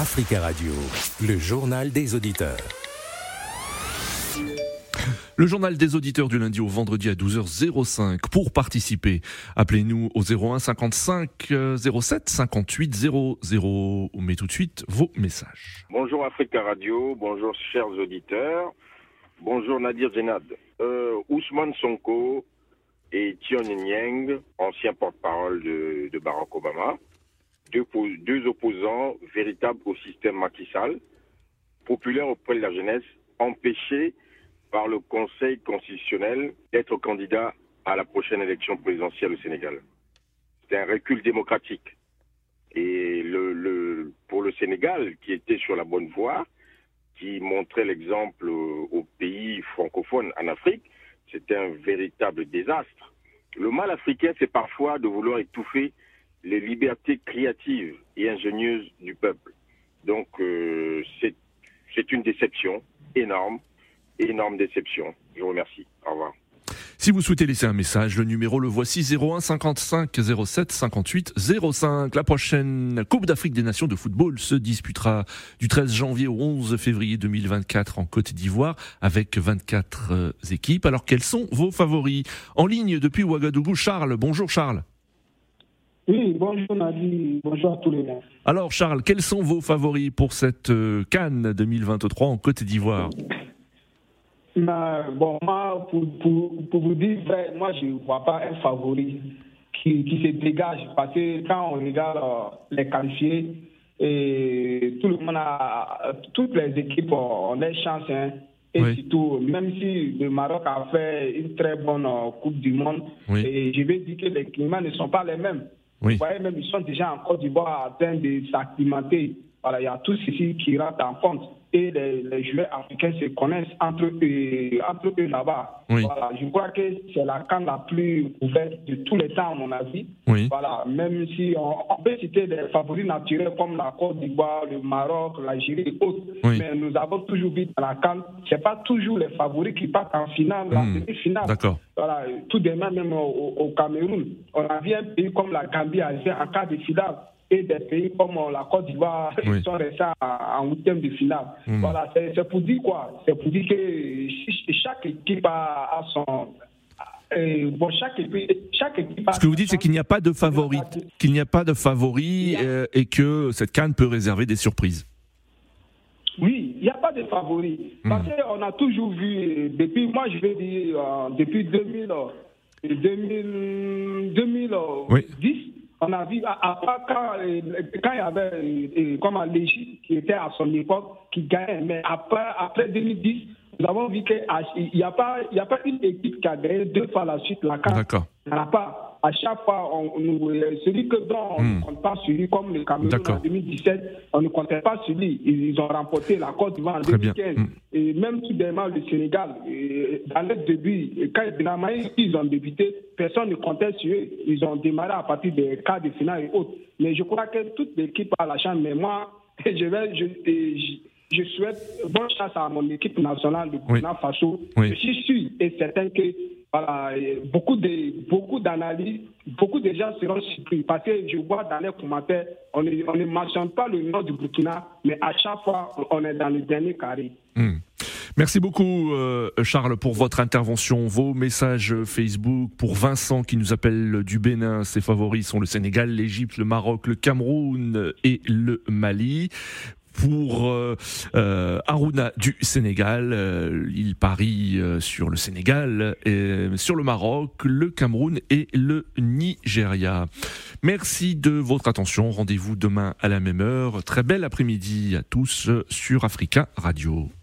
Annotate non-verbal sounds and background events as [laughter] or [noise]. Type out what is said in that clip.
Africa Radio, le journal des auditeurs. Le journal des auditeurs du lundi au vendredi à 12h05. Pour participer, appelez-nous au 01 55 07 58 00. On met tout de suite vos messages. Bonjour Africa Radio, bonjour chers auditeurs, bonjour Nadir Zenad. Euh, Ousmane Sonko et Tion Nyang, ancien porte-parole de, de, Barack Obama, deux, opposants véritables au système Macky Sall, populaires auprès de la jeunesse, empêchés par le Conseil constitutionnel d'être candidat à la prochaine élection présidentielle au Sénégal. C'est un recul démocratique. Et pour le Sénégal, qui était sur la bonne voie, qui montrait l'exemple aux pays francophones en Afrique, c'était un véritable désastre. Le mal africain, c'est parfois de vouloir étouffer les libertés créatives et ingénieuses du peuple. Donc, euh, c'est une déception énorme énorme déception. Je vous remercie. Au revoir. Si vous souhaitez laisser un message, le numéro le voici 01 55 07 58 05. La prochaine Coupe d'Afrique des Nations de football se disputera du 13 janvier au 11 février 2024 en Côte d'Ivoire avec 24 euh, équipes. Alors quels sont vos favoris? En ligne depuis Ouagadougou, Charles. Bonjour Charles. Oui, bonjour Nadi, bonjour à tous les gens. Alors Charles, quels sont vos favoris pour cette euh, Cannes 2023 en Côte d'Ivoire? Bon, moi, pour, pour, pour, vous dire vrai, moi, je ne vois pas un favori qui, qui, se dégage parce que quand on regarde euh, les qualifiés, et tout le monde a, toutes les équipes ont des chances. Hein, et surtout, même si le Maroc a fait une très bonne euh, Coupe du Monde, et je vais dire que les climats ne sont pas les mêmes. Vous voyez, même ils sont déjà en Côte d'Ivoire en train de s'acclimater. Voilà, il y a tout ceci qui rentre en compte et les, les, joueurs africains se connaissent entre eux, entre eux là-bas. Voilà, je crois que c'est la canne la plus ouverte de tous les temps, à mon avis. Voilà, même si on, peut citer des favoris naturels comme la Côte d'Ivoire, le Maroc, l'Algérie et autres, mais nous avons toujours vu dans la canne, c'est pas toujours les favoris qui partent en finale, en hmm. demi-finale. Voilà, tout de même, même au, au, Cameroun, on a vu un pays comme la Gambie arriver en cas de finale et des pays comme la Côte d'Ivoire oui. sont restés en huitième de finale. Hmm. Voilà, c'est pour dire quoi? C'est pour dire que chaque équipe a, son. Euh, bon, chaque équipe, chaque équipe Ce que vous dites, c'est qu'il n'y a pas de favori, qu'il n'y a pas de favori euh, et que cette canne peut réserver des surprises. Oui, il n'y a pas de favori. Hmm. Parce qu'on a toujours vu, depuis, moi je vais dire, euh, depuis 2000, 2000 2010, on a vu, à, part quand, euh, quand il y avait euh, comme l'Égypte qui était à son époque, qui gagnait, mais après, après 2010, nous avons vu qu'il n'y a, pas, a pas une équipe qui a gagné deux fois la suite la carte. D'accord. Il n'y en a pas à chaque fois, on, celui que dont on ne hmm. compte pas sur lui, comme le Cameroun en 2017, on ne comptait pas sur lui. Ils, ont remporté la Côte d'Ivoire en 2015. Hmm. Et même tout démarre le Sénégal, dans le début, quand ils ont débuté, personne ne comptait sur eux. Ils ont démarré à partir des quarts de finale et autres. Mais je crois que toute l'équipe a la chance. Mais moi, [laughs] je vais, je, je, souhaite bonne chance à mon équipe nationale de Burkina Faso. Je suis sûr et certain que voilà, beaucoup de beaucoup beaucoup de gens seront surpris parce que je vois dans les commentaires, on, on ne mentionne pas le nom du Burkina, mais à chaque fois, on est dans le dernier carré. Hmm. Merci beaucoup euh, Charles pour votre intervention, vos messages Facebook pour Vincent qui nous appelle du Bénin. Ses favoris sont le Sénégal, l'Égypte, le Maroc, le Cameroun et le Mali pour euh, euh, Aruna du Sénégal. Euh, il parie sur le Sénégal, sur le Maroc, le Cameroun et le Nigeria. Merci de votre attention. Rendez-vous demain à la même heure. Très bel après-midi à tous sur Africa Radio.